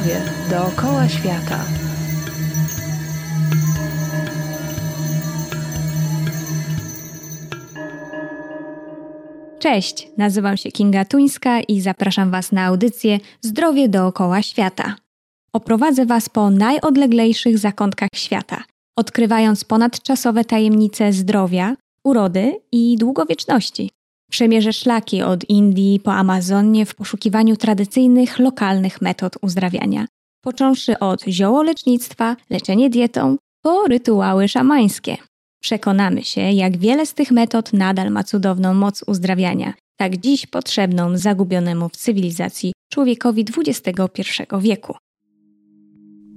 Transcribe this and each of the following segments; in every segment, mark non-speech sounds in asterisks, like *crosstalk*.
Zdrowie dookoła świata. Cześć, nazywam się Kinga Tuńska i zapraszam Was na audycję Zdrowie dookoła świata. Oprowadzę Was po najodleglejszych zakątkach świata, odkrywając ponadczasowe tajemnice zdrowia, urody i długowieczności. Przemierzę szlaki od Indii po Amazonię w poszukiwaniu tradycyjnych, lokalnych metod uzdrawiania, począwszy od ziołolecznictwa, leczenie dietą, po rytuały szamańskie. Przekonamy się, jak wiele z tych metod nadal ma cudowną moc uzdrawiania, tak dziś potrzebną zagubionemu w cywilizacji człowiekowi XXI wieku.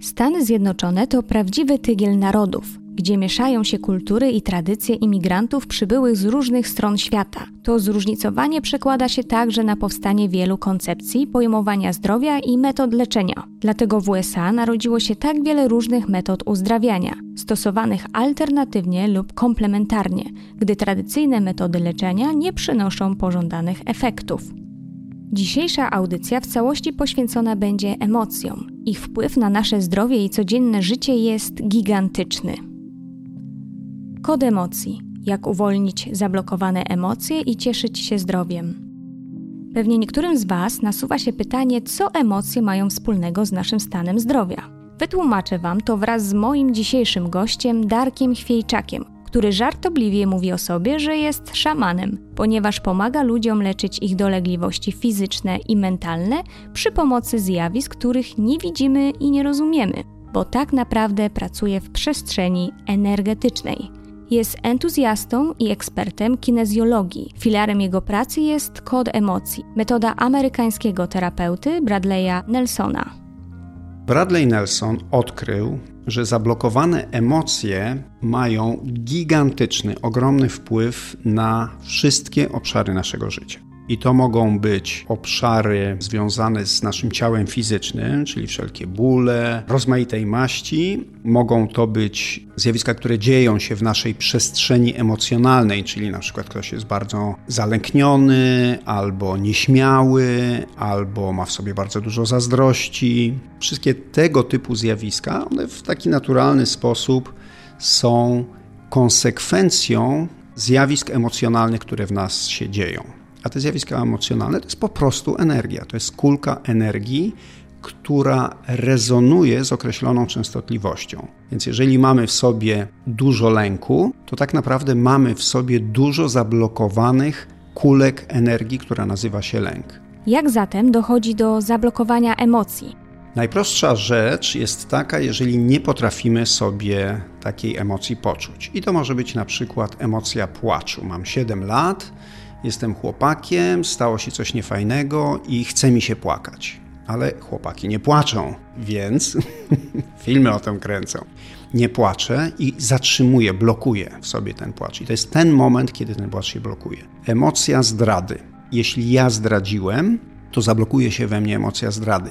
Stany Zjednoczone to prawdziwy tygiel narodów, gdzie mieszają się kultury i tradycje imigrantów przybyłych z różnych stron świata. To zróżnicowanie przekłada się także na powstanie wielu koncepcji pojmowania zdrowia i metod leczenia. Dlatego w USA narodziło się tak wiele różnych metod uzdrawiania, stosowanych alternatywnie lub komplementarnie, gdy tradycyjne metody leczenia nie przynoszą pożądanych efektów. Dzisiejsza audycja w całości poświęcona będzie emocjom. Ich wpływ na nasze zdrowie i codzienne życie jest gigantyczny. Kod emocji. Jak uwolnić zablokowane emocje i cieszyć się zdrowiem. Pewnie niektórym z Was nasuwa się pytanie, co emocje mają wspólnego z naszym stanem zdrowia. Wytłumaczę Wam to wraz z moim dzisiejszym gościem, Darkiem Chwiejczakiem, który żartobliwie mówi o sobie, że jest szamanem, ponieważ pomaga ludziom leczyć ich dolegliwości fizyczne i mentalne przy pomocy zjawisk, których nie widzimy i nie rozumiemy, bo tak naprawdę pracuje w przestrzeni energetycznej. Jest entuzjastą i ekspertem kinezjologii. Filarem jego pracy jest kod emocji, metoda amerykańskiego terapeuty Bradley'a Nelsona. Bradley Nelson odkrył, że zablokowane emocje mają gigantyczny, ogromny wpływ na wszystkie obszary naszego życia. I to mogą być obszary związane z naszym ciałem fizycznym, czyli wszelkie bóle, rozmaitej maści. Mogą to być zjawiska, które dzieją się w naszej przestrzeni emocjonalnej, czyli na przykład ktoś jest bardzo zalękniony, albo nieśmiały, albo ma w sobie bardzo dużo zazdrości. Wszystkie tego typu zjawiska, one w taki naturalny sposób są konsekwencją zjawisk emocjonalnych, które w nas się dzieją. A te zjawiska emocjonalne to jest po prostu energia. To jest kulka energii, która rezonuje z określoną częstotliwością. Więc jeżeli mamy w sobie dużo lęku, to tak naprawdę mamy w sobie dużo zablokowanych kulek energii, która nazywa się lęk. Jak zatem dochodzi do zablokowania emocji? Najprostsza rzecz jest taka, jeżeli nie potrafimy sobie takiej emocji poczuć. I to może być na przykład emocja płaczu. Mam 7 lat jestem chłopakiem, stało się coś niefajnego i chce mi się płakać. Ale chłopaki nie płaczą, więc *laughs* filmy o tym kręcą. Nie płaczę i zatrzymuję, blokuję w sobie ten płacz. I to jest ten moment, kiedy ten płacz się blokuje. Emocja zdrady. Jeśli ja zdradziłem, to zablokuje się we mnie emocja zdrady.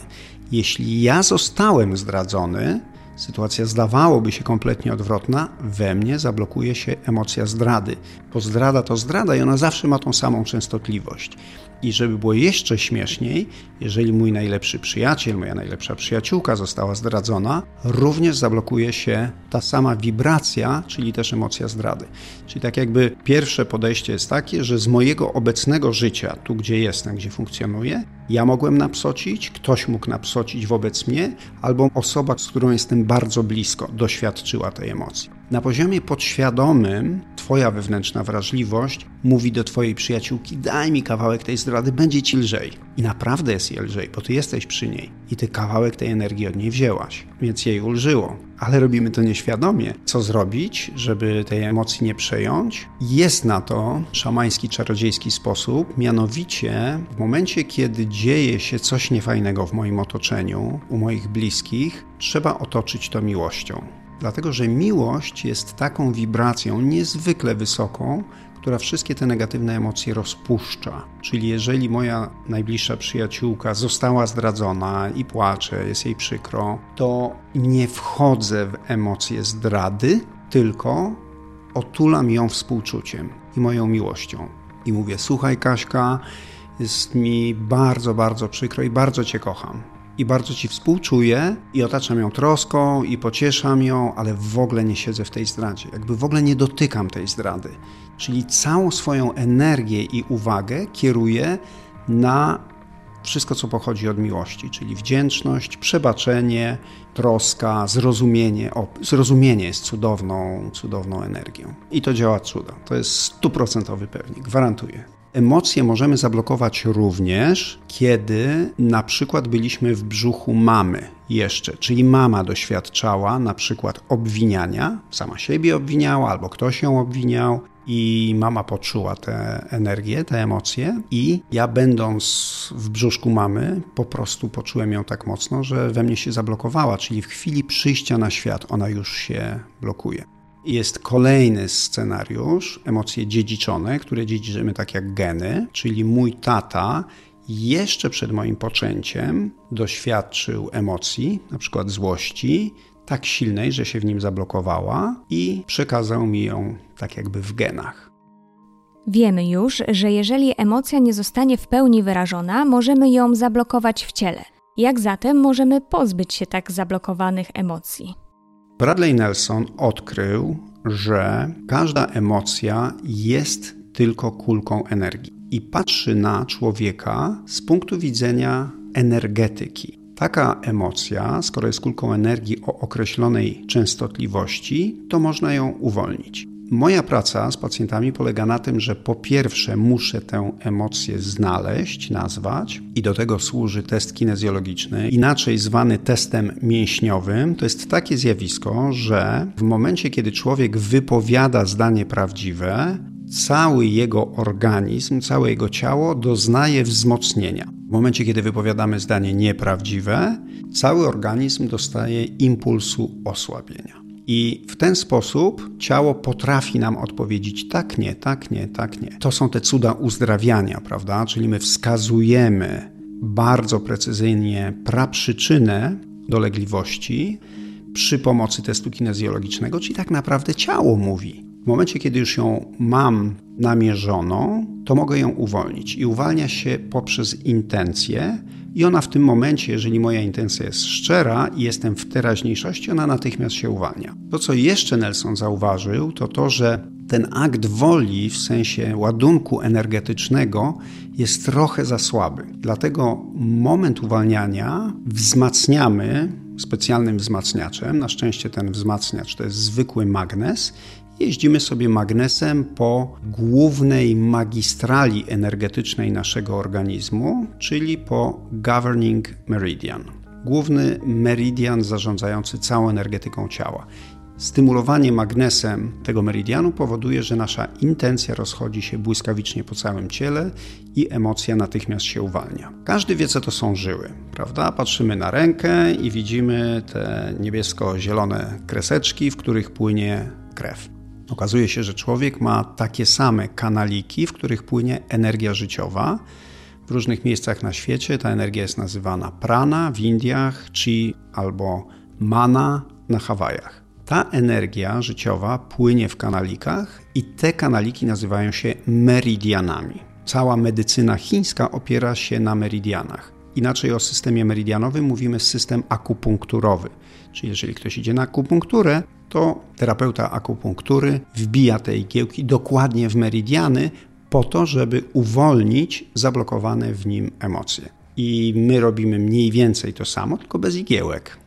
Jeśli ja zostałem zdradzony, sytuacja zdawałoby się kompletnie odwrotna, we mnie zablokuje się emocja zdrady, bo zdrada to zdrada i ona zawsze ma tą samą częstotliwość. I żeby było jeszcze śmieszniej, jeżeli mój najlepszy przyjaciel, moja najlepsza przyjaciółka została zdradzona, również zablokuje się ta sama wibracja, czyli też emocja zdrady. Czyli tak jakby pierwsze podejście jest takie, że z mojego obecnego życia, tu gdzie jestem, gdzie funkcjonuję, ja mogłem napsocić, ktoś mógł napsocić wobec mnie, albo osoba, z którą jestem bardzo blisko, doświadczyła tej emocji. Na poziomie podświadomym Twoja wewnętrzna wrażliwość mówi do Twojej przyjaciółki: daj mi kawałek tej zdrady, będzie Ci lżej. I naprawdę jest jej lżej, bo Ty jesteś przy niej i Ty kawałek tej energii od niej wzięłaś, więc jej ulżyło. Ale robimy to nieświadomie. Co zrobić, żeby tej emocji nie przejąć? Jest na to szamański, czarodziejski sposób, mianowicie w momencie, kiedy dzieje się coś niefajnego w moim otoczeniu, u moich bliskich, trzeba otoczyć to miłością. Dlatego, że miłość jest taką wibracją niezwykle wysoką, która wszystkie te negatywne emocje rozpuszcza. Czyli jeżeli moja najbliższa przyjaciółka została zdradzona i płacze, jest jej przykro, to nie wchodzę w emocje zdrady, tylko otulam ją współczuciem i moją miłością. I mówię: Słuchaj, Kaśka, jest mi bardzo, bardzo przykro i bardzo Cię kocham i bardzo ci współczuję i otaczam ją troską i pocieszam ją, ale w ogóle nie siedzę w tej zdradzie. Jakby w ogóle nie dotykam tej zdrady. Czyli całą swoją energię i uwagę kieruję na wszystko, co pochodzi od miłości, czyli wdzięczność, przebaczenie, troska, zrozumienie. O, zrozumienie jest cudowną, cudowną energią. I to działa cuda. To jest stuprocentowy pewnik, gwarantuję. Emocje możemy zablokować również, kiedy na przykład byliśmy w brzuchu mamy jeszcze, czyli mama doświadczała na przykład obwiniania, sama siebie obwiniała albo ktoś ją obwiniał, i mama poczuła tę energię, te emocje i ja będąc w brzuszku mamy po prostu poczułem ją tak mocno, że we mnie się zablokowała, czyli w chwili przyjścia na świat ona już się blokuje. Jest kolejny scenariusz, emocje dziedziczone, które dziedziczymy tak jak geny, czyli mój tata jeszcze przed moim poczęciem doświadczył emocji, na przykład złości, tak silnej, że się w nim zablokowała i przekazał mi ją tak jakby w genach. Wiemy już, że jeżeli emocja nie zostanie w pełni wyrażona, możemy ją zablokować w ciele. Jak zatem możemy pozbyć się tak zablokowanych emocji? Bradley Nelson odkrył, że każda emocja jest tylko kulką energii i patrzy na człowieka z punktu widzenia energetyki. Taka emocja, skoro jest kulką energii o określonej częstotliwości, to można ją uwolnić. Moja praca z pacjentami polega na tym, że po pierwsze muszę tę emocję znaleźć, nazwać i do tego służy test kinezjologiczny, inaczej zwany testem mięśniowym. To jest takie zjawisko, że w momencie, kiedy człowiek wypowiada zdanie prawdziwe, cały jego organizm, całe jego ciało doznaje wzmocnienia. W momencie, kiedy wypowiadamy zdanie nieprawdziwe, cały organizm dostaje impulsu osłabienia. I w ten sposób ciało potrafi nam odpowiedzieć tak, nie, tak, nie, tak, nie. To są te cuda uzdrawiania, prawda? Czyli my wskazujemy bardzo precyzyjnie praprzyczynę dolegliwości przy pomocy testu kinezjologicznego, czyli tak naprawdę ciało mówi. W momencie, kiedy już ją mam namierzoną, to mogę ją uwolnić. I uwalnia się poprzez intencję, i ona w tym momencie, jeżeli moja intencja jest szczera i jestem w teraźniejszości, ona natychmiast się uwalnia. To, co jeszcze Nelson zauważył, to to, że ten akt woli w sensie ładunku energetycznego jest trochę za słaby. Dlatego moment uwalniania wzmacniamy specjalnym wzmacniaczem. Na szczęście ten wzmacniacz to jest zwykły magnes jeździmy sobie magnesem po głównej magistrali energetycznej naszego organizmu, czyli po governing meridian. Główny meridian zarządzający całą energetyką ciała. Stymulowanie magnesem tego meridianu powoduje, że nasza intencja rozchodzi się błyskawicznie po całym ciele i emocja natychmiast się uwalnia. Każdy wie, co to są żyły, prawda? Patrzymy na rękę i widzimy te niebiesko-zielone kreseczki, w których płynie krew. Okazuje się, że człowiek ma takie same kanaliki, w których płynie energia życiowa. W różnych miejscach na świecie ta energia jest nazywana prana w Indiach, chi albo mana na Hawajach. Ta energia życiowa płynie w kanalikach i te kanaliki nazywają się meridianami. Cała medycyna chińska opiera się na meridianach. Inaczej o systemie meridianowym mówimy system akupunkturowy. Czyli jeżeli ktoś idzie na akupunkturę, to terapeuta akupunktury wbija te igiełki dokładnie w meridiany po to, żeby uwolnić zablokowane w nim emocje. I my robimy mniej więcej to samo, tylko bez igiełek.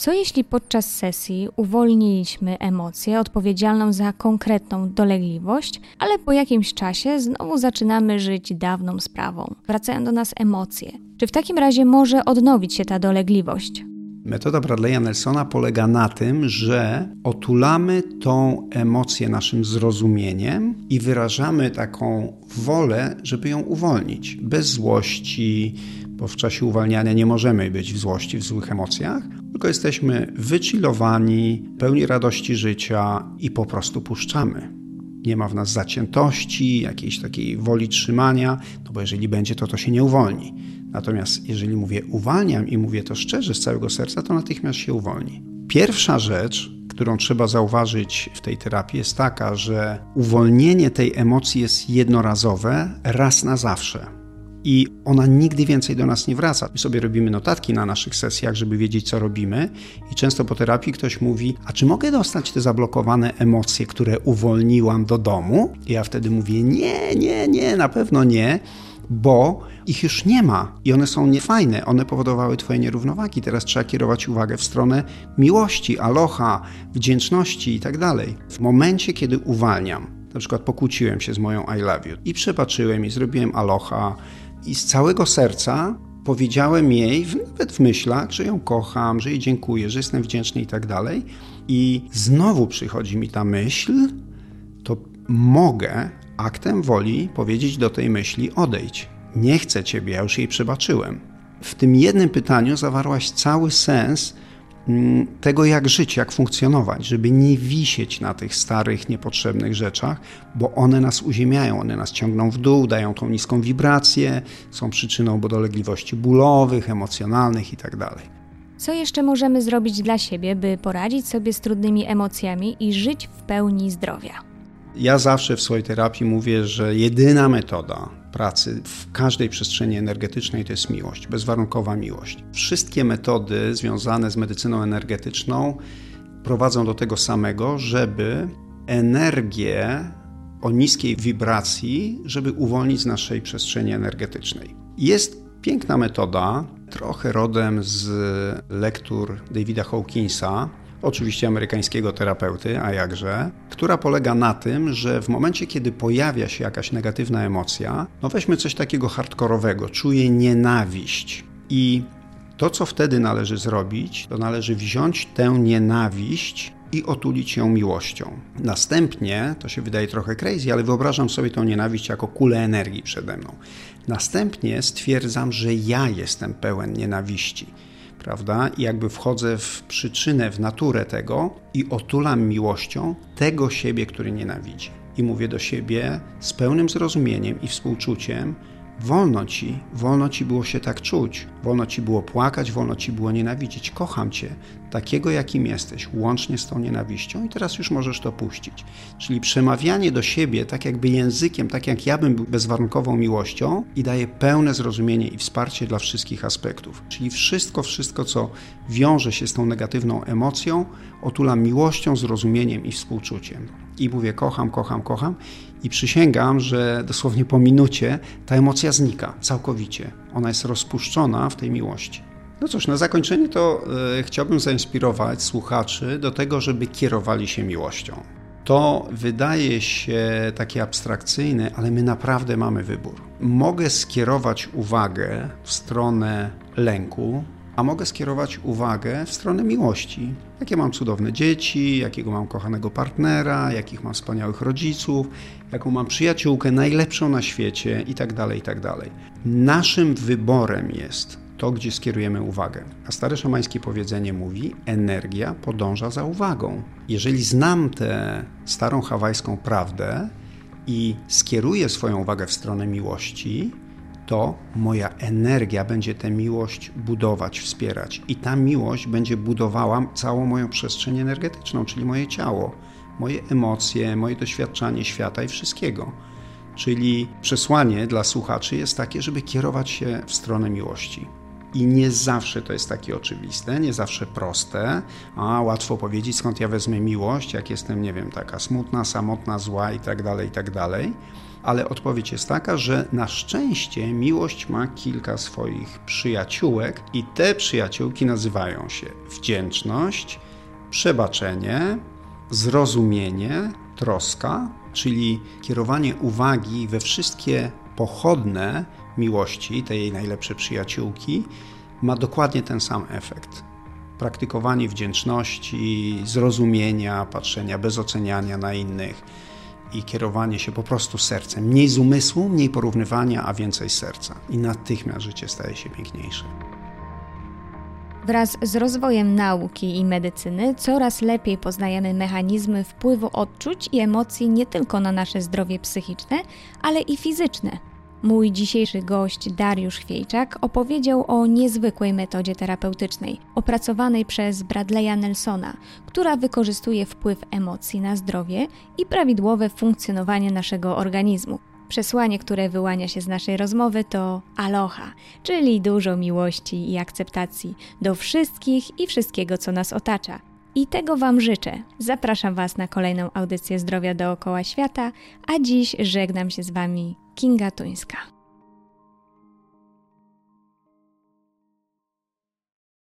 Co jeśli podczas sesji uwolniliśmy emocję odpowiedzialną za konkretną dolegliwość, ale po jakimś czasie znowu zaczynamy żyć dawną sprawą? Wracają do nas emocje. Czy w takim razie może odnowić się ta dolegliwość? Metoda Bradley'a Nelsona polega na tym, że otulamy tą emocję naszym zrozumieniem i wyrażamy taką wolę, żeby ją uwolnić. Bez złości, bo w czasie uwalniania nie możemy być w złości, w złych emocjach, tylko jesteśmy wychillowani, pełni radości życia i po prostu puszczamy. Nie ma w nas zaciętości, jakiejś takiej woli trzymania, no bo jeżeli będzie, to to się nie uwolni. Natomiast jeżeli mówię uwalniam i mówię to szczerze, z całego serca, to natychmiast się uwolni. Pierwsza rzecz, którą trzeba zauważyć w tej terapii, jest taka, że uwolnienie tej emocji jest jednorazowe, raz na zawsze. I ona nigdy więcej do nas nie wraca. My sobie robimy notatki na naszych sesjach, żeby wiedzieć, co robimy, i często po terapii ktoś mówi: A czy mogę dostać te zablokowane emocje, które uwolniłam do domu? I ja wtedy mówię: Nie, nie, nie, na pewno nie, bo ich już nie ma i one są niefajne, one powodowały Twoje nierównowagi. Teraz trzeba kierować uwagę w stronę miłości, aloha, wdzięczności i tak dalej. W momencie, kiedy uwalniam, na przykład pokłóciłem się z moją I love you i przebaczyłem i zrobiłem aloha, i z całego serca powiedziałem jej, nawet w myślach, że ją kocham, że jej dziękuję, że jestem wdzięczny i tak dalej. I znowu przychodzi mi ta myśl, to mogę aktem woli powiedzieć do tej myśli: odejdź. Nie chcę ciebie, ja już jej przebaczyłem. W tym jednym pytaniu zawarłaś cały sens tego, jak żyć, jak funkcjonować, żeby nie wisieć na tych starych, niepotrzebnych rzeczach, bo one nas uziemiają, one nas ciągną w dół, dają tą niską wibrację, są przyczyną dolegliwości bólowych, emocjonalnych itd. Tak Co jeszcze możemy zrobić dla siebie, by poradzić sobie z trudnymi emocjami i żyć w pełni zdrowia? Ja zawsze w swojej terapii mówię, że jedyna metoda, pracy w każdej przestrzeni energetycznej to jest miłość, bezwarunkowa miłość. Wszystkie metody związane z medycyną energetyczną prowadzą do tego samego, żeby energię o niskiej wibracji, żeby uwolnić z naszej przestrzeni energetycznej. Jest piękna metoda, trochę rodem z lektur Davida Hawkinsa, oczywiście amerykańskiego terapeuty, a jakże, która polega na tym, że w momencie, kiedy pojawia się jakaś negatywna emocja, no weźmy coś takiego hardkorowego, czuję nienawiść i to, co wtedy należy zrobić, to należy wziąć tę nienawiść i otulić ją miłością. Następnie, to się wydaje trochę crazy, ale wyobrażam sobie tą nienawiść jako kulę energii przede mną. Następnie stwierdzam, że ja jestem pełen nienawiści prawda? I jakby wchodzę w przyczynę, w naturę tego i otulam miłością tego siebie, który nienawidzi. I mówię do siebie z pełnym zrozumieniem i współczuciem, Wolno ci, wolno ci było się tak czuć, wolno ci było płakać, wolno ci było nienawidzieć. Kocham cię, takiego jakim jesteś, łącznie z tą nienawiścią, i teraz już możesz to puścić. Czyli przemawianie do siebie, tak jakby językiem, tak jak ja bym był bezwarunkową miłością, i daje pełne zrozumienie i wsparcie dla wszystkich aspektów. Czyli wszystko, wszystko, co wiąże się z tą negatywną emocją, otulam miłością, zrozumieniem i współczuciem. I mówię: kocham, kocham, kocham i przysięgam, że dosłownie po minucie ta emocja znika całkowicie. Ona jest rozpuszczona w tej miłości. No cóż, na zakończenie to yy, chciałbym zainspirować słuchaczy do tego, żeby kierowali się miłością. To wydaje się takie abstrakcyjne, ale my naprawdę mamy wybór. Mogę skierować uwagę w stronę lęku, a mogę skierować uwagę w stronę miłości. Jakie mam cudowne dzieci, jakiego mam kochanego partnera, jakich mam wspaniałych rodziców, jaką mam przyjaciółkę, najlepszą na świecie itd., tak itd. Tak Naszym wyborem jest to, gdzie skierujemy uwagę. A stare szamańskie powiedzenie mówi: energia podąża za uwagą. Jeżeli znam tę starą hawajską prawdę i skieruję swoją uwagę w stronę miłości, to moja energia będzie tę miłość budować, wspierać. I ta miłość będzie budowała całą moją przestrzeń energetyczną, czyli moje ciało, moje emocje, moje doświadczanie świata i wszystkiego. Czyli przesłanie dla słuchaczy jest takie, żeby kierować się w stronę miłości. I nie zawsze to jest takie oczywiste, nie zawsze proste. A łatwo powiedzieć, skąd ja wezmę miłość, jak jestem, nie wiem, taka smutna, samotna, zła i tak dalej, i tak dalej ale odpowiedź jest taka, że na szczęście miłość ma kilka swoich przyjaciółek i te przyjaciółki nazywają się wdzięczność, przebaczenie, zrozumienie, troska, czyli kierowanie uwagi we wszystkie pochodne miłości, tej jej najlepsze przyjaciółki, ma dokładnie ten sam efekt. Praktykowanie wdzięczności, zrozumienia, patrzenia bez oceniania na innych i kierowanie się po prostu sercem. Mniej z umysłu, mniej porównywania, a więcej serca. I natychmiast życie staje się piękniejsze. Wraz z rozwojem nauki i medycyny coraz lepiej poznajemy mechanizmy wpływu odczuć i emocji nie tylko na nasze zdrowie psychiczne, ale i fizyczne. Mój dzisiejszy gość Dariusz Chwiejczak opowiedział o niezwykłej metodzie terapeutycznej, opracowanej przez Bradley'a Nelsona, która wykorzystuje wpływ emocji na zdrowie i prawidłowe funkcjonowanie naszego organizmu. Przesłanie, które wyłania się z naszej rozmowy to aloha, czyli dużo miłości i akceptacji do wszystkich i wszystkiego, co nas otacza. I tego Wam życzę. Zapraszam Was na kolejną audycję zdrowia dookoła świata, a dziś żegnam się z Wami Kinga Tuńska.